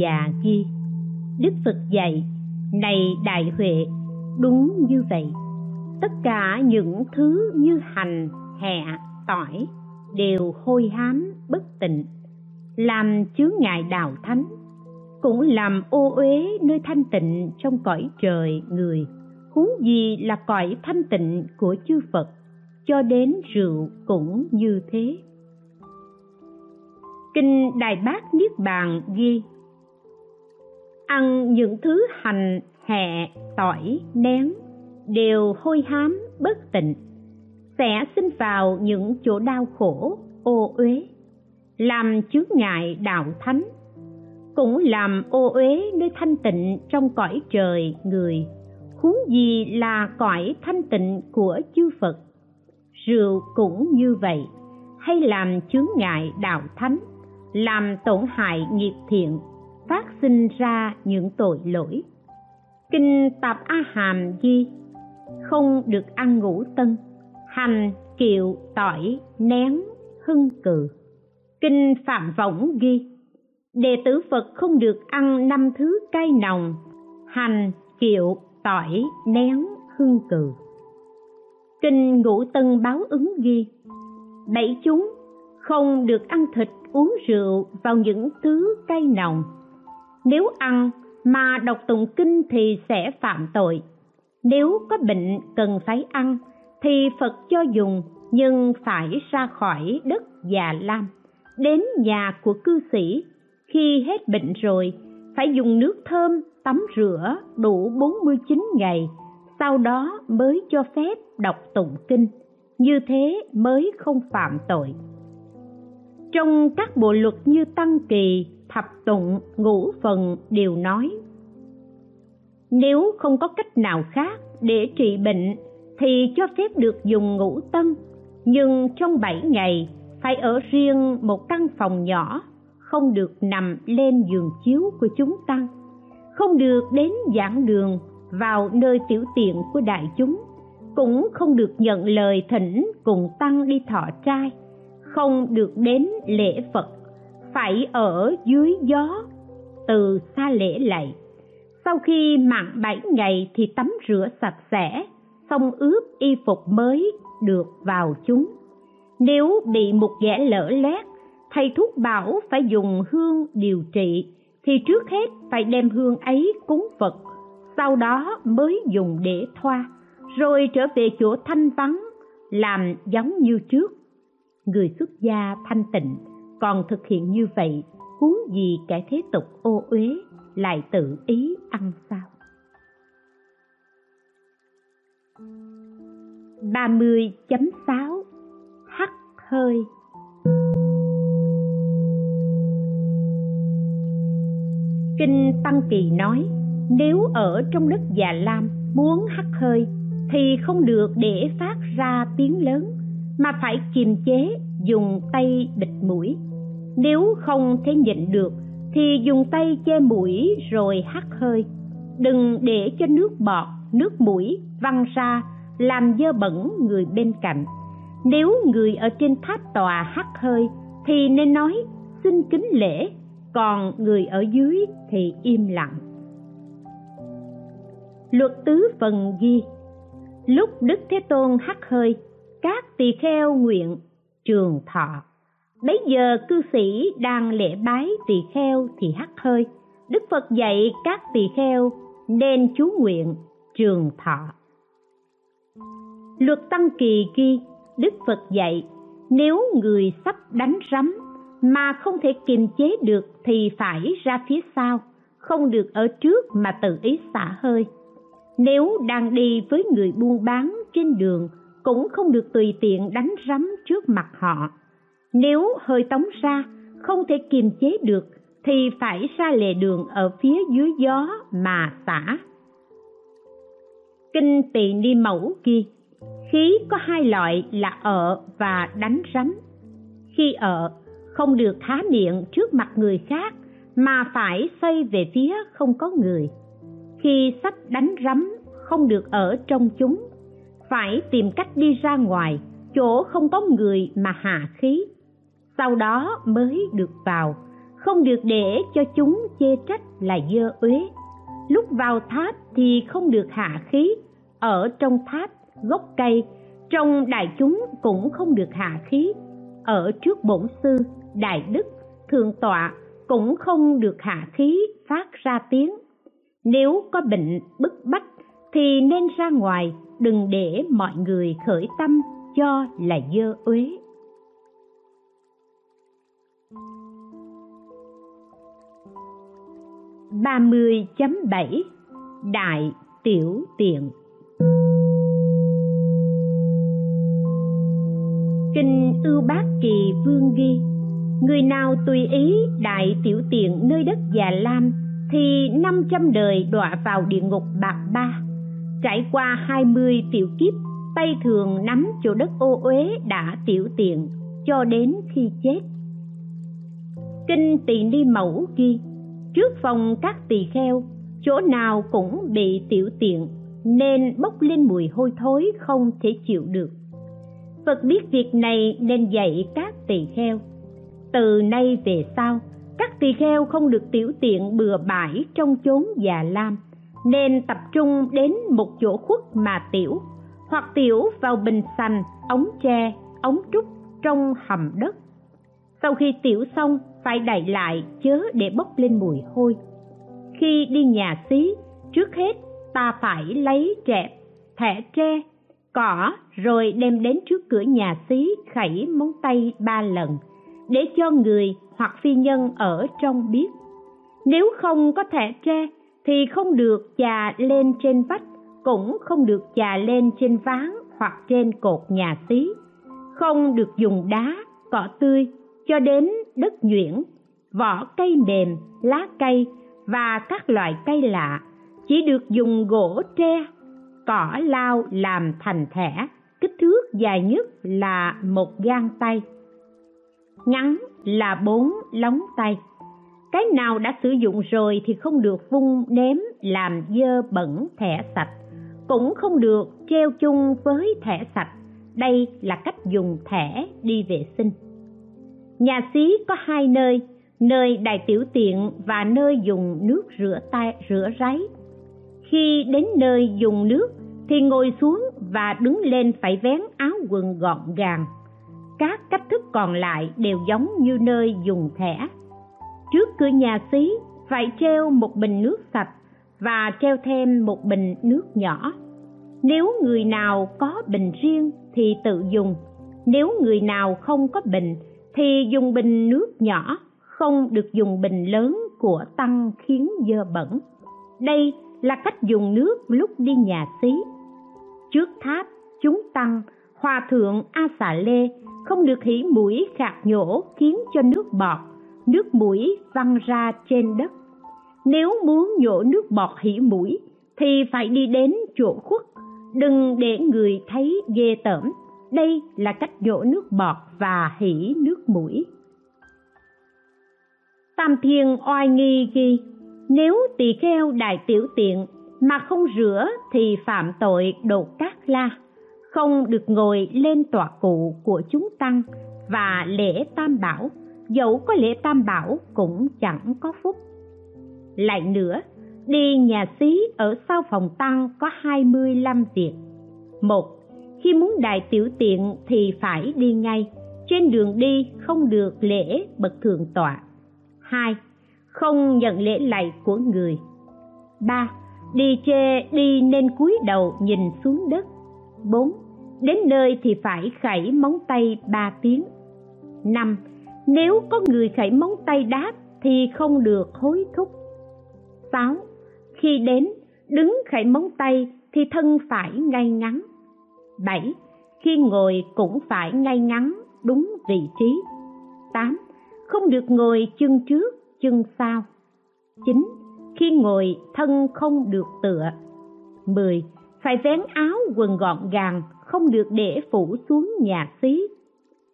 già ghi đức phật dạy, này đại huệ, đúng như vậy. Tất cả những thứ như hành hẹ tỏi đều hôi hám bất tịnh, làm chướng ngại đạo thánh, cũng làm ô uế nơi thanh tịnh trong cõi trời người. Huống gì là cõi thanh tịnh của chư phật, cho đến rượu cũng như thế. Kinh đại bát niết bàn ghi ăn những thứ hành, hẹ, tỏi, nén, đều hôi hám, bất tịnh. Sẽ sinh vào những chỗ đau khổ, ô uế, làm chướng ngại đạo thánh. Cũng làm ô uế nơi thanh tịnh trong cõi trời người. Huống gì là cõi thanh tịnh của chư phật? Rượu cũng như vậy. Hay làm chướng ngại đạo thánh, làm tổn hại nghiệp thiện phát sinh ra những tội lỗi. Kinh tạp a hàm ghi, không được ăn ngũ tân, hành kiệu tỏi nén hưng cừ. Kinh phạm võng ghi, đệ tử phật không được ăn năm thứ cay nồng, hành kiệu tỏi nén hưng cừ. Kinh ngũ tân báo ứng ghi, bảy chúng không được ăn thịt uống rượu vào những thứ cay nồng nếu ăn mà đọc tụng kinh thì sẽ phạm tội. Nếu có bệnh cần phải ăn thì phật cho dùng, nhưng phải ra khỏi đất già lam, đến nhà của cư sĩ. Khi hết bệnh rồi, phải dùng nước thơm tắm rửa đủ 49 ngày, sau đó mới cho phép đọc tụng kinh. Như thế mới không phạm tội. Trong các bộ luật như tăng kỳ thập tụng ngũ phần đều nói. Nếu không có cách nào khác để trị bệnh, thì cho phép được dùng ngũ tân nhưng trong bảy ngày, phải ở riêng một căn phòng nhỏ, không được nằm lên giường chiếu của chúng tăng không được đến giảng đường, vào nơi tiểu tiện của đại chúng. Cũng không được nhận lời thỉnh cùng tăng đi thọ trai. Không được đến lễ phật phải ở dưới gió, từ xa lễ lạy. Sau khi mặn bảy ngày thì tắm rửa sạch sẽ, xong ướp y phục mới được vào chúng. Nếu bị một ghẻ lỡ lét, thầy thuốc bảo phải dùng hương điều trị, thì trước hết phải đem hương ấy cúng phật, sau đó mới dùng để thoa, rồi trở về chỗ thanh vắng, làm giống như trước. Người xuất gia thanh tịnh còn thực hiện như vậy, huống gì kẻ thế tục ô uế lại tự ý ăn sao? 30.6 Hắt hơi. Kinh Tăng Kỳ nói, Nếu ở trong đất già lam muốn hắt hơi Thì không được để phát ra tiếng lớn, Mà phải kiềm chế dùng tay bịt mũi. Nếu không thể nhịn được Thì dùng tay che mũi rồi hắt hơi. Đừng để cho nước bọt, nước mũi văng ra làm dơ bẩn người bên cạnh. Nếu người ở trên tháp tòa hắt hơi thì nên nói xin kính lễ. Còn người ở dưới thì im lặng. Luật tứ phần ghi lúc đức thế tôn hắt hơi các tỳ kheo nguyện trường thọ bấy giờ cư sĩ đang lễ bái tỳ kheo thì hắt hơi. Đức phật dạy các tỳ kheo nên chú nguyện trường thọ. Luật tăng kỳ ghi, đức phật dạy, nếu người sắp đánh rắm mà không thể kiềm chế được thì phải ra phía sau, không được ở trước mà tự ý xả hơi. Nếu đang đi với người buôn bán trên đường cũng không được tùy tiện đánh rắm trước mặt họ nếu hơi tống ra không thể kiềm chế được, thì phải ra lề đường ở phía dưới gió mà xả kinh tỳ ni mẫu ghi, khí có hai loại là ở và đánh rắm. Khi ở, không được há miệng trước mặt người khác, mà phải xoay về phía không có người. Khi sắp đánh rắm không được ở trong chúng, phải tìm cách đi ra ngoài, chỗ không có người mà hạ khí sau đó mới được vào. Không được để cho chúng chê trách là dơ uế. Lúc vào tháp thì không được hạ khí. Ở trong tháp, gốc cây, trong đại chúng cũng không được hạ khí. Ở trước bổn sư, đại đức, thượng tọa cũng không được hạ khí phát ra tiếng. Nếu có bệnh bức bách thì nên ra ngoài, đừng để mọi người khởi tâm cho là dơ uế. Ba mươi chấm bảy, đại tiểu tiện. Kinh ưu bác kỳ vương ghi, người nào tùy ý đại tiểu tiện nơi đất già lam thì năm trăm đời đọa vào địa ngục bạc ba. Trải qua hai mươi tiểu kiếp tay thường nắm chỗ đất ô uế đã tiểu tiện cho đến khi chết. Kinh tỳ ni mẫu ghi trước phòng các tỳ kheo, chỗ nào cũng bị tiểu tiện, nên bốc lên mùi hôi thối không thể chịu được. Phật biết việc này nên dạy các tỳ kheo. Từ nay về sau, các tỳ kheo không được tiểu tiện bừa bãi trong chốn già lam, nên tập trung đến một chỗ khuất mà tiểu, hoặc tiểu vào bình xanh ống tre, ống trúc trong hầm đất. Sau khi tiểu xong phải đậy lại chớ để bốc lên mùi hôi. Khi đi nhà xí, trước hết ta phải lấy trẹp thẻ tre, cỏ, rồi đem đến trước cửa nhà xí khẩy móng tay ba lần để cho người hoặc phi nhân ở trong biết. Nếu không có thẻ tre thì không được chà lên trên vách, cũng không được chà lên trên ván hoặc trên cột nhà xí. Không được dùng đá, cỏ tươi cho đến đất nhuyễn vỏ cây mềm lá cây và các loại cây lạ, chỉ được dùng gỗ tre, cỏ lao làm thành thẻ. Kích thước dài nhất là một gang tay, ngắn là bốn lóng tay. Cái nào đã sử dụng rồi thì không được vung ném làm dơ bẩn thẻ sạch, cũng không được treo chung với thẻ sạch. Đây là cách dùng thẻ đi vệ sinh nhà xí có hai nơi nơi đại tiểu tiện và nơi dùng nước rửa tay, rửa ráy. Khi đến nơi dùng nước thì ngồi xuống và đứng lên phải vén áo quần gọn gàng. Các cách thức còn lại đều giống như nơi dùng thẻ. Trước cửa nhà xí phải treo một bình nước sạch và treo thêm một bình nước nhỏ. Nếu người nào có bình riêng thì tự dùng. Nếu người nào không có bình thì dùng bình nước nhỏ, không được dùng bình lớn của tăng khiến dơ bẩn. Đây là cách dùng nước lúc đi nhà xí. Trước tháp, chúng tăng, hòa thượng a xà lê, không được hỉ mũi khạc nhổ khiến cho nước bọt, nước mũi văng ra trên đất. Nếu muốn nhổ nước bọt hỉ mũi, thì phải đi đến chỗ khuất, đừng để người thấy ghê tởm. Đây là cách nhổ nước bọt và hỉ nước mũi. Tam thiên oai nghi ghi, nếu tỳ kheo đại tiểu tiện mà không rửa thì phạm tội đột cát la, không được ngồi lên tọa cụ của chúng tăng và lễ tam bảo, dẫu có lễ tam bảo cũng chẳng có phúc. Lại nữa, đi nhà xí ở sau phòng tăng có hai mươi lăm việc. Một, khi muốn đại tiểu tiện thì phải đi ngay trên đường đi không được lễ bậc thượng tọa. Hai, không nhận lễ lạy của người. Ba, đi chê đi nên cúi đầu nhìn xuống đất. Bốn, đến nơi thì phải khẩy móng tay ba tiếng. Năm, nếu có người khẩy móng tay đáp thì không được hối thúc. Sáu, khi đến, đứng khẩy móng tay thì thân phải ngay ngắn. Bảy, khi ngồi cũng phải ngay ngắn đúng vị trí 8. không được ngồi chân trước chân sau 9. khi ngồi thân không được tựa mười phải vén áo quần gọn gàng không được để phủ xuống nhà xí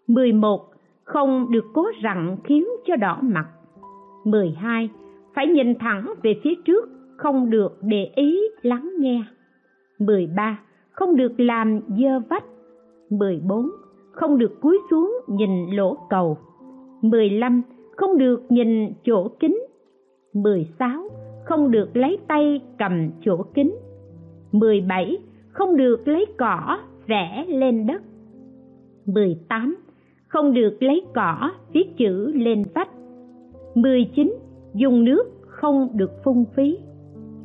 mười một không được cố rặn khiến cho đỏ mặt 12. Phải nhìn thẳng về phía trước, không được để ý lắng nghe 13. Không được làm dơ vách 14. Không được cúi xuống nhìn lỗ cầu 15. Không được nhìn chỗ kính 16. Không được lấy tay cầm chỗ kính 17. Không được lấy cỏ vẽ lên đất 18. Không được lấy cỏ viết chữ lên vách 19. Dùng nước không được phung phí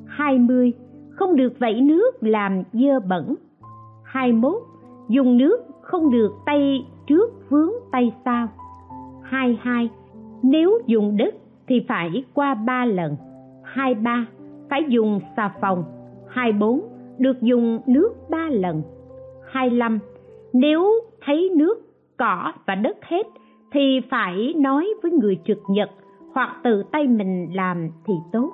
20. Không được vẩy nước làm dơ bẩn 21. Dùng nước không được tay trước vướng tay sau 22. Nếu dùng đất thì phải qua 3 lần 23. Phải dùng xà phòng 24. Được dùng nước 3 lần 25. Nếu thấy nước, cỏ và đất hết thì phải nói với người trực nhật hoặc tự tay mình làm thì tốt.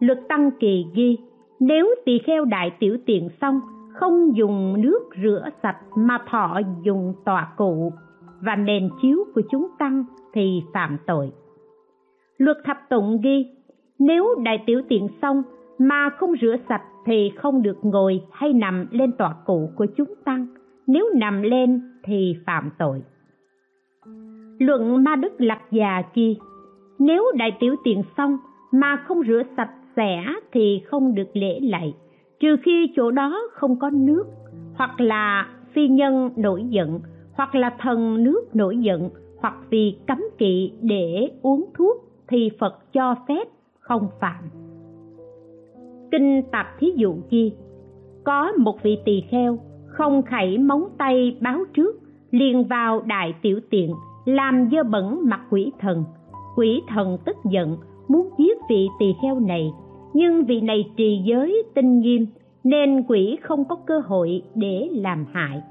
Luật Tăng Kỳ ghi, nếu tỳ kheo đại tiểu tiện xong, không dùng nước rửa sạch mà thọ dùng tòa cụ và nền chiếu của chúng tăng thì phạm tội. Luật thập tụng ghi, nếu đại tiểu tiện xong mà không rửa sạch thì không được ngồi hay nằm lên tọa cụ của chúng tăng. Nếu nằm lên thì phạm tội. Luận ma đức lạc già kia nếu đại tiểu tiện xong mà không rửa sạch sẽ thì không được lễ lạy trừ khi chỗ đó không có nước, hoặc là phi nhân nổi giận, hoặc là thần nước nổi giận, hoặc vì cấm kỵ để uống thuốc thì phật cho phép không phạm. Kinh tập thí dụ chi có một vị tỳ kheo không khẩy móng tay báo trước, liền vào đại tiểu tiện, làm dơ bẩn mặt quỷ thần. Quỷ thần tức giận, muốn giết vị tỳ kheo này nhưng vì này trì giới tinh nghiêm, nên quỷ không có cơ hội để làm hại.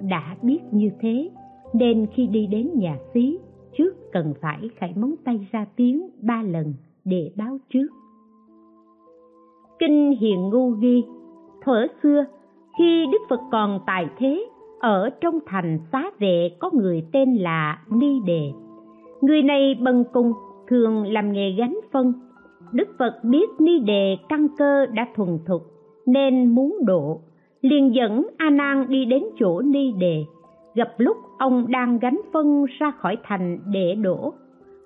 Đã biết như thế, nên khi đi đến nhà xí, trước cần phải khải móng tay ra tiếng ba lần để báo trước. Kinh hiền ngu ghi, thuở xưa, khi đức phật còn tại thế, ở trong thành xá vệ có người tên là ni đề. Người này bần cùng thường làm nghề gánh phân đức phật biết ni đề căn cơ đã thuần thục, nên muốn độ. Liền dẫn a nan đi đến chỗ ni đề. Gặp lúc ông đang gánh phân ra khỏi thành để đổ.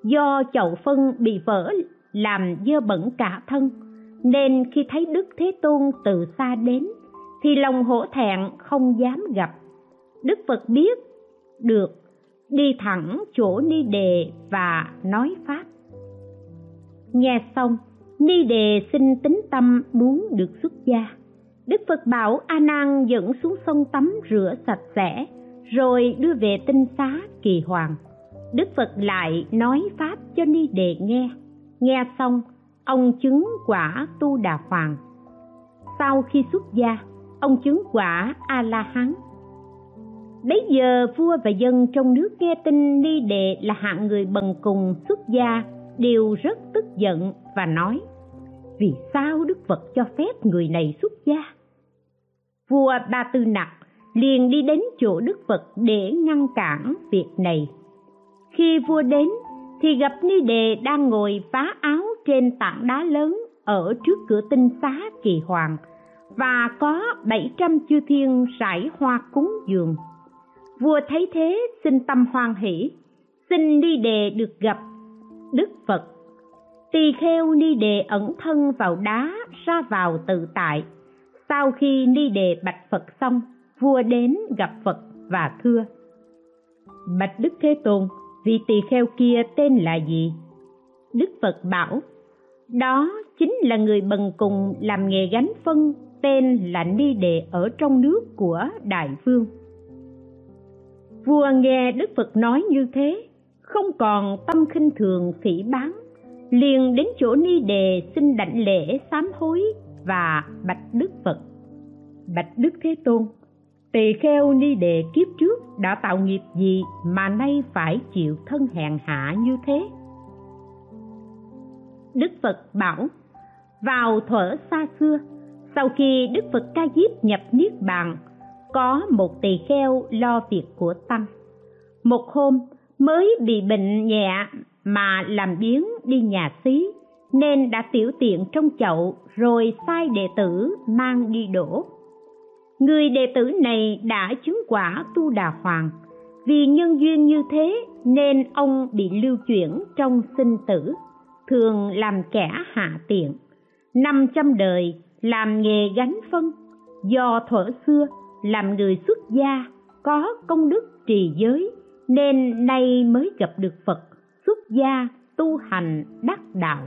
Do chậu phân bị vỡ làm dơ bẩn cả thân, nên khi thấy đức thế tôn từ xa đến, thì lòng hổ thẹn không dám gặp. Đức phật biết được, đi thẳng chỗ ni đề và nói pháp nghe xong, ni đề xin tính tâm muốn được xuất gia. Đức phật bảo a nan dẫn xuống sông tắm rửa sạch sẽ, rồi đưa về tinh xá kỳ hoàng. Đức phật lại nói pháp cho ni đề nghe. Nghe xong, ông chứng quả tu đà hoàng. Sau khi xuất gia, ông chứng quả a la hán. Bấy giờ vua và dân trong nước nghe tin ni đệ là hạng người bần cùng xuất gia đều rất tức giận và nói vì sao đức phật cho phép người này xuất gia vua ba tư nặc liền đi đến chỗ đức phật để ngăn cản việc này khi vua đến thì gặp ni đề đang ngồi phá áo trên tảng đá lớn ở trước cửa tinh xá kỳ hoàng và có 700 chư thiên rải hoa cúng dường. Vua thấy thế xin tâm hoan hỷ, xin ni đề được gặp Đức Phật. Tỳ kheo ni đề ẩn thân vào đá ra vào tự tại. Sau khi ni đề bạch Phật xong, vua đến gặp Phật và thưa. Bạch Đức Thế Tôn, vị tỳ kheo kia tên là gì? Đức Phật bảo, đó chính là người bần cùng làm nghề gánh phân tên là ni đề ở trong nước của đại vương vua nghe đức phật nói như thế không còn tâm khinh thường phỉ báng, liền đến chỗ ni đề xin đảnh lễ sám hối và bạch đức phật. Bạch đức thế tôn, tỳ kheo ni đề kiếp trước đã tạo nghiệp gì mà nay phải chịu thân hèn hạ như thế? Đức phật bảo, vào thuở xa xưa, sau khi đức phật ca diếp nhập niết bàn, có một tỳ kheo lo việc của tăng. Một hôm mới bị bệnh nhẹ mà làm biếng đi nhà xí, nên đã tiểu tiện trong chậu rồi sai đệ tử mang đi đổ. Người đệ tử này đã chứng quả tu đà hoàng. Vì nhân duyên như thế nên ông bị lưu chuyển trong sinh tử, thường làm kẻ hạ tiện. Năm trăm đời làm nghề gánh phân, do thuở xưa làm người xuất gia, có công đức trì giới nên nay mới gặp được phật, xuất gia, tu hành, đắc đạo.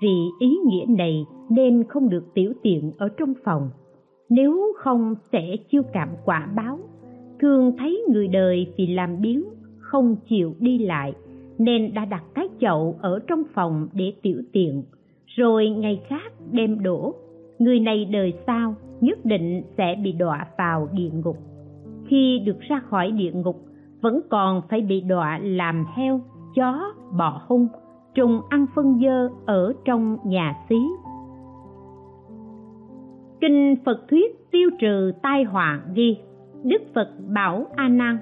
Vì ý nghĩa này nên không được tiểu tiện ở trong phòng. Nếu không sẽ chiêu cảm quả báo. Thường thấy người đời vì làm biếng, không chịu đi lại, nên đã đặt cái chậu ở trong phòng để tiểu tiện. Rồi ngày khác đem đổ. Người này đời sau nhất định sẽ bị đọa vào địa ngục khi được ra khỏi địa ngục, vẫn còn phải bị đọa làm heo, chó bò hung, trùng ăn phân dơ ở trong nhà xí. Kinh phật thuyết tiêu trừ tai họa ghi, đức phật bảo a nan,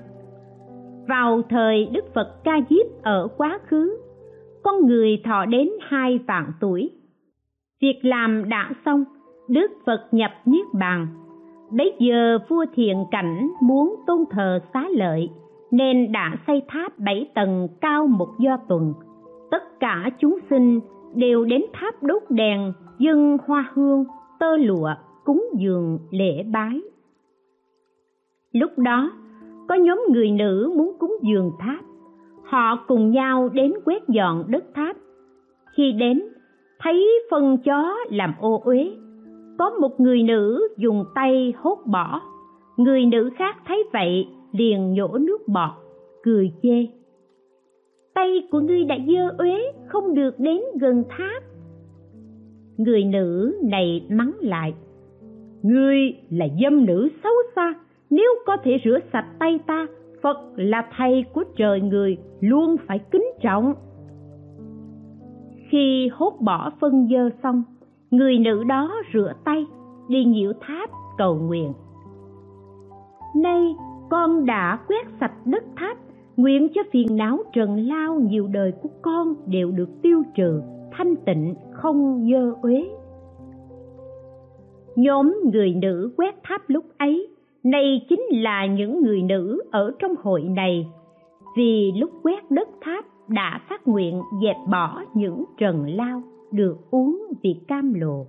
vào thời đức phật ca diếp ở quá khứ, con người thọ đến hai vạn tuổi. Việc làm đã xong, đức phật nhập niết bàn bấy giờ vua thiền cảnh muốn tôn thờ xá lợi, nên đã xây tháp bảy tầng cao một do tuần. Tất cả chúng sinh đều đến tháp đốt đèn dâng hoa hương, tơ lụa, cúng dường, lễ bái. Lúc đó, có nhóm người nữ muốn cúng dường tháp. Họ cùng nhau đến quét dọn đất tháp. Khi đến, thấy phân chó làm ô uế có một người nữ dùng tay hốt bỏ. Người nữ khác thấy vậy, liền nhổ nước bọt, cười chê. Tay của ngươi đã dơ uế, không được đến gần tháp. Người nữ này mắng lại. Ngươi là dâm nữ xấu xa, nếu có thể rửa sạch tay ta, phật là thầy của trời người, luôn phải kính trọng. Khi hốt bỏ phân dơ xong người nữ đó rửa tay, đi nhiễu tháp cầu nguyện. Nay, con đã quét sạch đất tháp, nguyện cho phiền não trần lao nhiều đời của con đều được tiêu trừ, thanh tịnh, không dơ uế. Nhóm người nữ quét tháp lúc ấy, nay chính là những người nữ ở trong hội này. Vì lúc quét đất tháp đã phát nguyện dẹp bỏ những trần lao được uống vì cam lộ.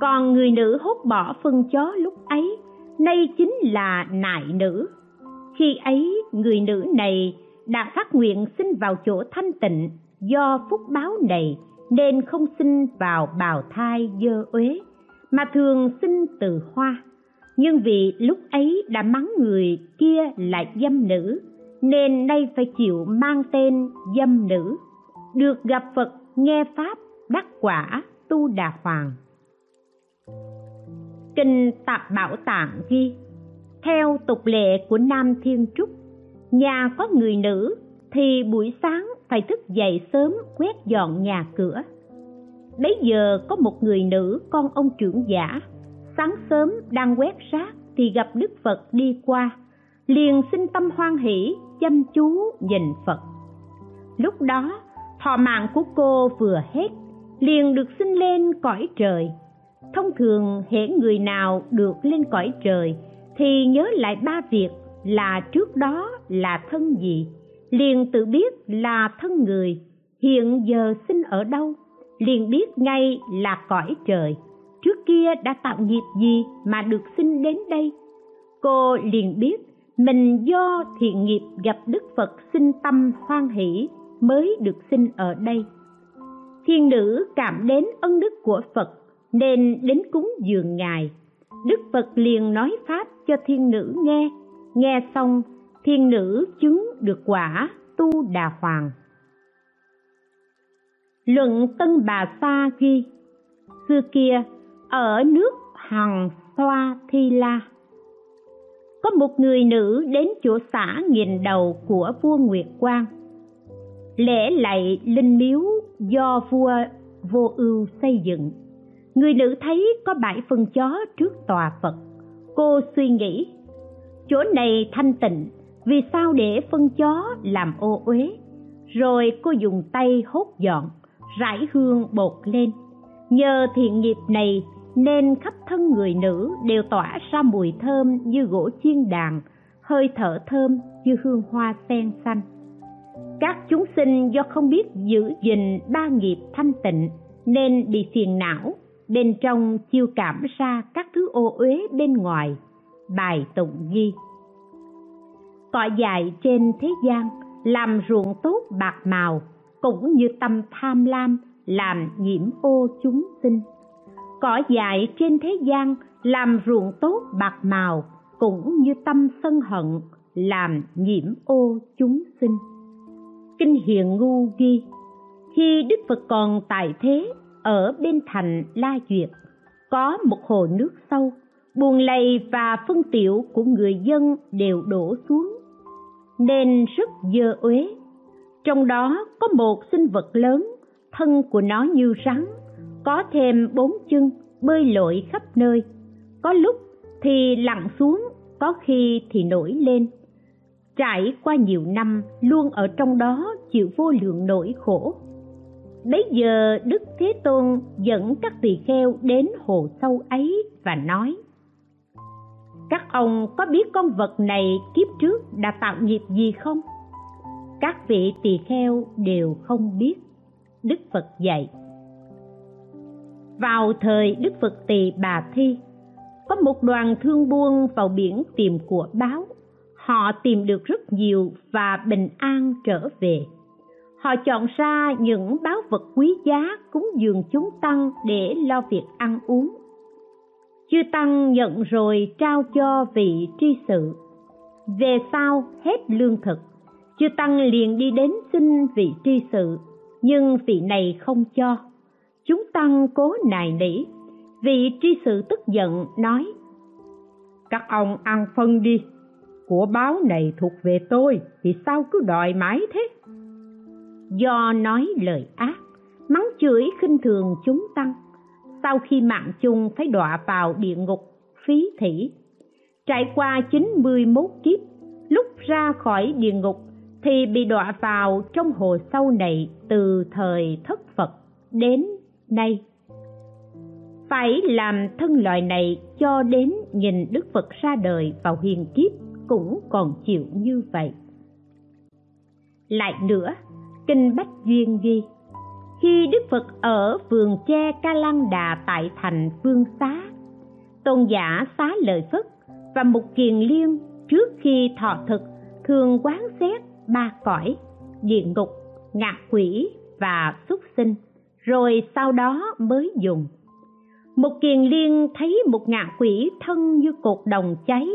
Còn người nữ hốt bỏ phân chó lúc ấy, nay chính là nại nữ. Khi ấy, người nữ này đã phát nguyện sinh vào chỗ thanh tịnh do phúc báo này nên không sinh vào bào thai dơ uế, mà thường sinh từ hoa. Nhưng vì lúc ấy đã mắng người kia là dâm nữ, nên nay phải chịu mang tên dâm nữ. Được gặp phật, nghe pháp đắc quả tu đà hoàng kinh tạp bảo tạng ghi, theo tục lệ của nam thiên trúc, nhà có người nữ thì buổi sáng phải thức dậy sớm quét dọn nhà cửa. Bấy giờ có một người nữ con ông trưởng giả, sáng sớm đang quét rác thì gặp đức phật đi qua, liền sinh tâm hoan hỷ chăm chú nhìn phật. Lúc đó, thọ mạng của cô vừa hết liền được sinh lên cõi trời. Thông thường, hễ người nào được lên cõi trời, thì nhớ lại ba việc là trước đó là thân gì. Liền tự biết là thân người, hiện giờ sinh ở đâu, liền biết ngay là cõi trời. Trước kia đã tạo nghiệp gì mà được sinh đến đây? Cô liền biết mình do thiện nghiệp gặp đức phật sinh tâm hoan hỷ mới được sinh ở đây thiên nữ cảm đến ân đức của phật, nên đến cúng dường ngài. Đức phật liền nói pháp cho thiên nữ nghe. Nghe xong, thiên nữ chứng được quả tu đà hoàng. Luận tân bà sa ghi, xưa kia, ở nước hằng xoa thi la, có một người nữ đến chỗ xã nghìn đầu của vua nguyệt quang lễ lạy linh miếu do vua vô ưu xây dựng. Người nữ thấy có bãi phân chó trước tòa phật. Cô suy nghĩ, chỗ này thanh tịnh, vì sao để phân chó làm ô uế? Rồi cô dùng tay hốt dọn, rải hương bột lên. Nhờ thiện nghiệp này nên khắp thân người nữ đều tỏa ra mùi thơm như gỗ chiên đàn, hơi thở thơm như hương hoa sen xanh các chúng sinh do không biết giữ gìn ba nghiệp thanh tịnh nên bị phiền não, bên trong chiêu cảm ra các thứ ô uế bên ngoài. Bài tụng ghi cỏ dại trên thế gian làm ruộng tốt bạc màu, cũng như tâm tham lam làm nhiễm ô chúng sinh. Cỏ dại trên thế gian làm ruộng tốt bạc màu, cũng như tâm sân hận làm nhiễm ô chúng sinh kinh hiền ngu ghi, khi đức phật còn tại thế, ở bên thành la duyệt, có một hồ nước sâu, buồn lầy và phân tiểu của người dân đều đổ xuống, nên rất dơ uế. Trong đó có một sinh vật lớn, thân của nó như rắn, có thêm bốn chân, bơi lội khắp nơi. Có lúc thì lặn xuống, có khi thì nổi lên trải qua nhiều năm luôn ở trong đó chịu vô lượng nỗi khổ. Bấy giờ đức thế tôn dẫn các tỳ kheo đến hồ sâu ấy và nói, các ông có biết con vật này kiếp trước đã tạo nghiệp gì không? Các vị tỳ kheo đều không biết. Đức phật dạy, vào thời đức phật tỳ bà thi, có một đoàn thương buôn vào biển tìm của báo họ tìm được rất nhiều và bình an trở về. Họ chọn ra những báo vật quý giá cúng dường chúng tăng để lo việc ăn uống. Chư tăng nhận rồi trao cho vị tri sự. Về sau hết lương thực, chư tăng liền đi đến xin vị tri sự, nhưng vị này không cho. Chúng tăng cố nài nỉ. Vị tri sự tức giận, nói, các ông ăn phân đi của báo này thuộc về tôi vì sao cứ đòi mãi thế? Do nói lời ác, mắng chửi khinh thường chúng tăng. Sau khi mạng chung phải đọa vào địa ngục, phí thỉ. Trải qua 91 kiếp, lúc ra khỏi địa ngục thì bị đọa vào trong hồ sâu này từ thời thất Phật đến nay. Phải làm thân loài này cho đến nhìn Đức Phật ra đời vào hiền kiếp cũng còn chịu như vậy. Lại nữa, Kinh Bách Duyên ghi khi Đức Phật ở vườn tre Ca Lăng Đà tại thành Phương Xá, tôn giả xá lợi Phất và một kiền liên trước khi thọ thực thường quán xét ba cõi, địa ngục, ngạ quỷ và súc sinh, rồi sau đó mới dùng. Một kiền liên thấy một ngạ quỷ thân như cột đồng cháy,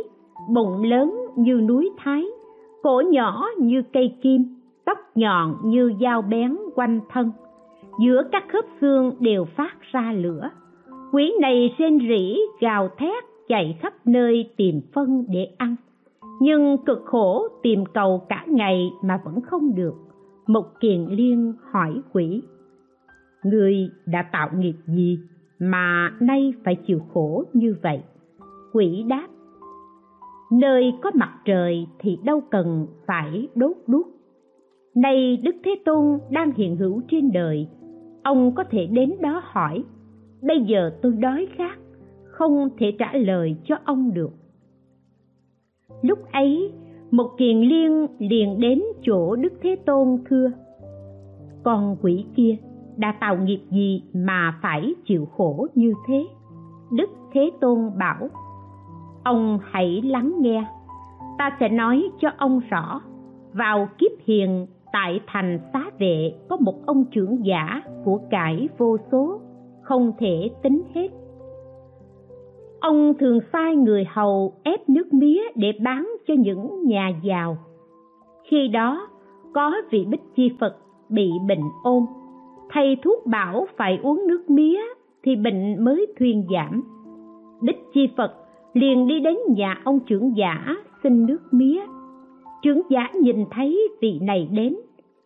bụng lớn như núi Thái, cổ nhỏ như cây kim, tóc nhọn như dao bén quanh thân. Giữa các khớp xương đều phát ra lửa. Quỷ này rên rỉ gào thét chạy khắp nơi tìm phân để ăn. Nhưng cực khổ tìm cầu cả ngày mà vẫn không được. Một kiền liên hỏi quỷ người đã tạo nghiệp gì mà nay phải chịu khổ như vậy? Quỷ đáp nơi có mặt trời thì đâu cần phải đốt đuốc. Nay đức thế tôn đang hiện hữu trên đời. Ông có thể đến đó hỏi, bây giờ tôi đói khát, không thể trả lời cho ông được. Lúc ấy, một kiền liên liền đến chỗ đức thế tôn thưa, con quỷ kia đã tạo nghiệp gì mà phải chịu khổ như thế? Đức thế tôn bảo ông hãy lắng nghe. Ta sẽ nói cho ông rõ. Vào kiếp hiền, tại thành xá vệ, có một ông trưởng giả của cải vô số, không thể tính hết. Ông thường sai người hầu ép nước mía để bán cho những nhà giàu. Khi đó, có vị bích chi phật bị bệnh ôn thầy thuốc bảo phải uống nước mía thì bệnh mới thuyên giảm. Bích chi phật liền đi đến nhà ông trưởng giả, xin nước mía. Trưởng giả nhìn thấy vị này đến,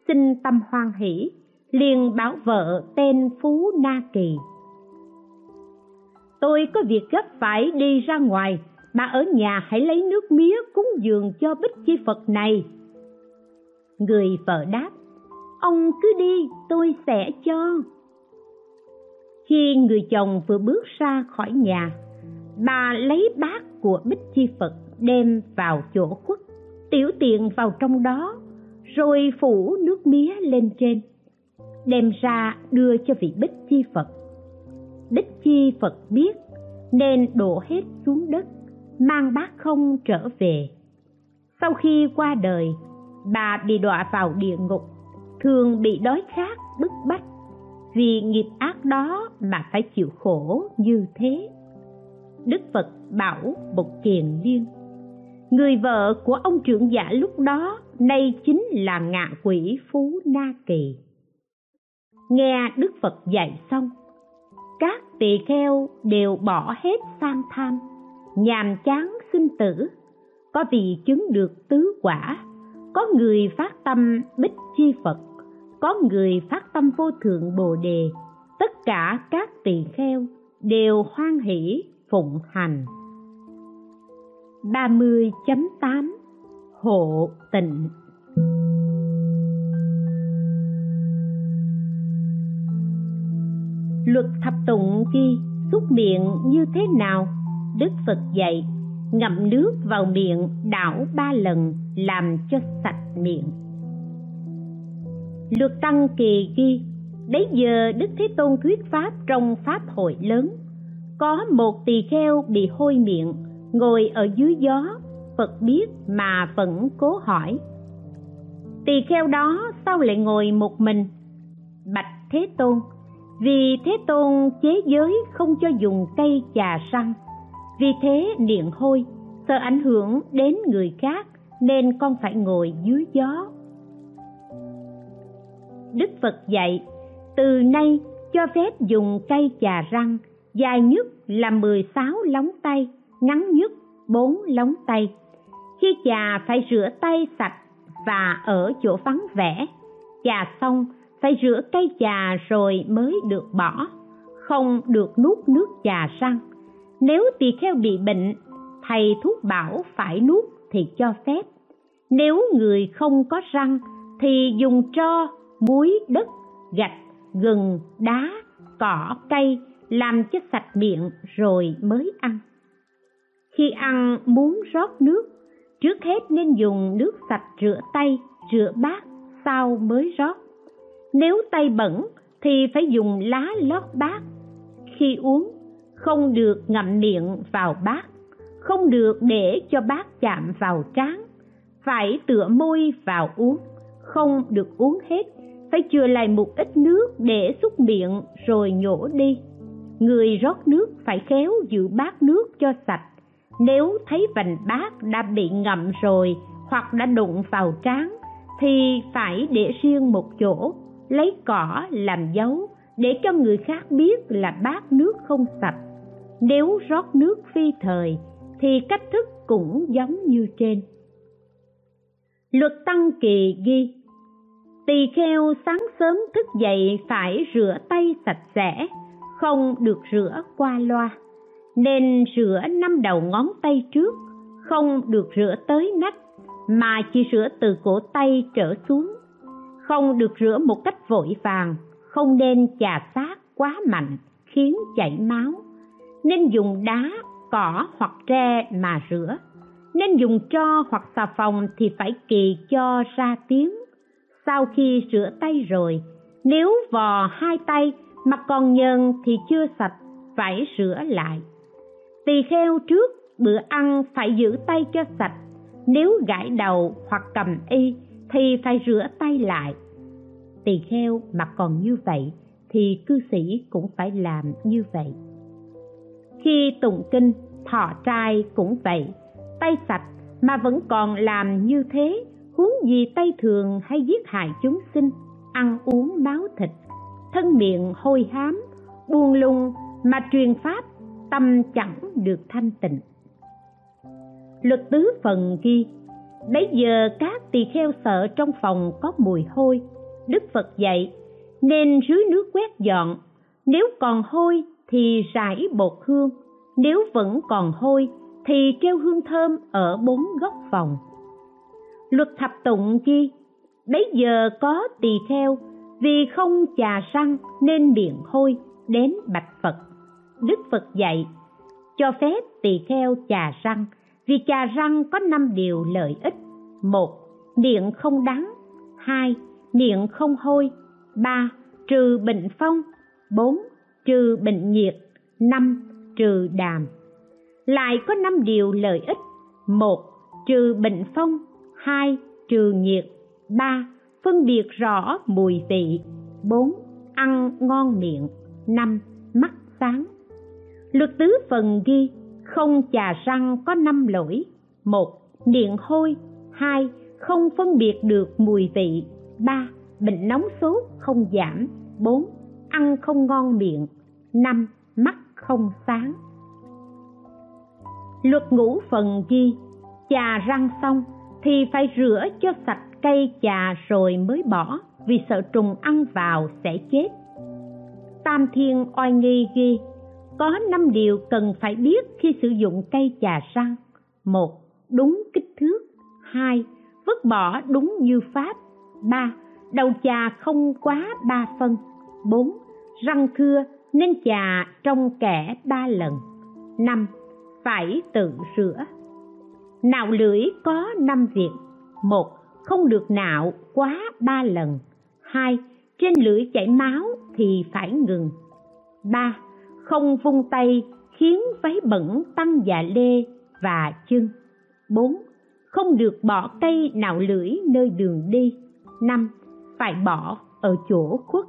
xin tâm hoan hỷ, liền bảo vợ tên phú na kỳ. Tôi có việc gấp phải đi ra ngoài bà ở nhà hãy lấy nước mía cúng dường cho bích chi phật này. Người vợ đáp, ông cứ đi, tôi sẽ cho. Khi người chồng vừa bước ra khỏi nhà bà lấy bát của bích chi phật đem vào chỗ khuất, tiểu tiện vào trong đó, rồi phủ nước mía lên trên, đem ra đưa cho vị bích chi phật. Bích chi phật biết nên đổ hết xuống đất, mang bát không trở về. Sau khi qua đời, bà bị đọa vào địa ngục, thường bị đói khát bức bách vì nghiệp ác đó mà phải chịu khổ như thế đức phật bảo bộc kiền liên. Người vợ của ông trưởng giả lúc đó nay chính là ngạ quỷ phú na kỳ. Nghe đức phật dạy xong, các tỳ kheo đều bỏ hết sam tham, nhàm chán sinh tử, có vị chứng được tứ quả, có người phát tâm bích chi phật, có người phát tâm vô thượng bồ đề. Tất cả các tỳ kheo đều hoan hỷ phụng hành. 30.8 Hộ tịnh. Luật thập tụng ghi xúc miệng như thế nào? Đức Phật dạy, ngậm nước vào miệng đảo ba lần làm cho sạch miệng. Luật tăng kỳ ghi, đấy giờ đức thế tôn thuyết pháp trong pháp hội lớn có một tỳ kheo bị hôi miệng, ngồi ở dưới gió, phật biết mà vẫn cố hỏi. Tỳ kheo đó sao lại ngồi một mình? Bạch thế tôn, vì thế tôn chế giới không cho dùng cây trà răng vì thế niệm hôi, sợ ảnh hưởng đến người khác nên con phải ngồi dưới gió. Đức phật dạy, từ nay cho phép dùng cây trà răng dài nhất là 16 lóng tay, ngắn nhất 4 lóng tay. Khi chà phải rửa tay sạch và ở chỗ vắng vẻ, chà xong phải rửa cây chà rồi mới được bỏ, không được nuốt nước chà răng nếu tỳ kheo bị bệnh, thầy thuốc bảo phải nuốt thì cho phép. Nếu người không có răng thì dùng tro, muối, đất, gạch, gừng, đá, cỏ, cây làm cho sạch miệng rồi mới ăn. Khi ăn muốn rót nước, trước hết nên dùng nước sạch rửa tay, rửa bát, sau mới rót. Nếu tay bẩn thì phải dùng lá lót bát. Khi uống, không được ngậm miệng vào bát, không được để cho bát chạm vào trán. Phải tựa môi vào uống, không được uống hết. Phải chừa lại một ít nước để xúc miệng rồi nhổ đi người rót nước phải khéo giữ bát nước cho sạch. Nếu thấy vành bát đã bị ngậm rồi hoặc đã đụng vào trán, thì phải để riêng một chỗ, lấy cỏ làm dấu để cho người khác biết là bát nước không sạch. Nếu rót nước phi thời, thì cách thức cũng giống như trên. Luật tăng kỳ ghi, tỳ kheo sáng sớm thức dậy phải rửa tay sạch sẽ không được rửa qua loa, nên rửa năm đầu ngón tay trước, không được rửa tới nách, mà chỉ rửa từ cổ tay trở xuống. Không được rửa một cách vội vàng, không nên chà sát quá mạnh, khiến chảy máu. Nên dùng đá, cỏ hoặc tre mà rửa. Nên dùng tro hoặc xà phòng thì phải kỳ cho ra tiếng. Sau khi rửa tay rồi, nếu vò hai tay mà còn nhờn thì chưa sạch phải rửa lại. Tỳ kheo trước, bữa ăn phải giữ tay cho sạch. Nếu gãi đầu hoặc cầm y thì phải rửa tay lại. Tỳ kheo mà còn như vậy thì cư sĩ cũng phải làm như vậy. Khi tụng kinh, thọ trai cũng vậy. Tay sạch mà vẫn còn làm như thế, huống gì tay thường hay giết hại chúng sinh, ăn uống máu thịt thân miệng hôi hám, buông lung mà truyền pháp, tâm chẳng được thanh tịnh. Luật tứ phần ghi bấy giờ các tỳ kheo sợ trong phòng có mùi hôi, đức phật dạy, nên rưới nước quét dọn, nếu còn hôi thì rải bột hương, nếu vẫn còn hôi thì treo hương thơm ở bốn góc phòng. Luật thập tụng ghi bấy giờ có tỳ kheo vì không chà răng nên miệng hôi đến bạch phật. Đức phật dạy, cho phép tỳ kheo chà răng vì chà răng có năm điều lợi ích. Một, miệng không đắng. Hai, miệng không hôi. Ba, trừ bệnh phong. Bốn, trừ bệnh nhiệt. Năm, trừ đàm. Lại có năm điều lợi ích. Một, trừ bệnh phong. Hai, trừ nhiệt. Ba phân biệt rõ mùi vị. Bốn, ăn ngon miệng. Năm, mắt sáng. Luật tứ phần ghi, không chà răng có năm lỗi. Một, miệng hôi. Hai, không phân biệt được mùi vị. Ba, bệnh nóng sốt không giảm. Bốn, ăn không ngon miệng. Năm, mắt không sáng. Luật ngũ phần ghi, chà răng xong thì phải rửa cho sạch cây chà rồi mới bỏ, vì sợ trùng ăn vào sẽ chết. Tam thiên oai nghi ghi, có năm điều cần phải biết khi sử dụng cây chà răng. Một, đúng kích thước. Hai, vứt bỏ đúng như pháp. Ba, đầu chà không quá ba phân. Bốn, răng thưa nên chà trong kẻ ba lần. Năm, phải tự rửa. Nạo lưỡi có năm việc. Một không được nạo quá ba lần. Hai, trên lưỡi chảy máu thì phải ngừng. Ba, không vung tay khiến váy bẩn tăng dạ lê và chân. Bốn, không được bỏ cây nạo lưỡi nơi đường đi. Năm, phải bỏ ở chỗ khuất.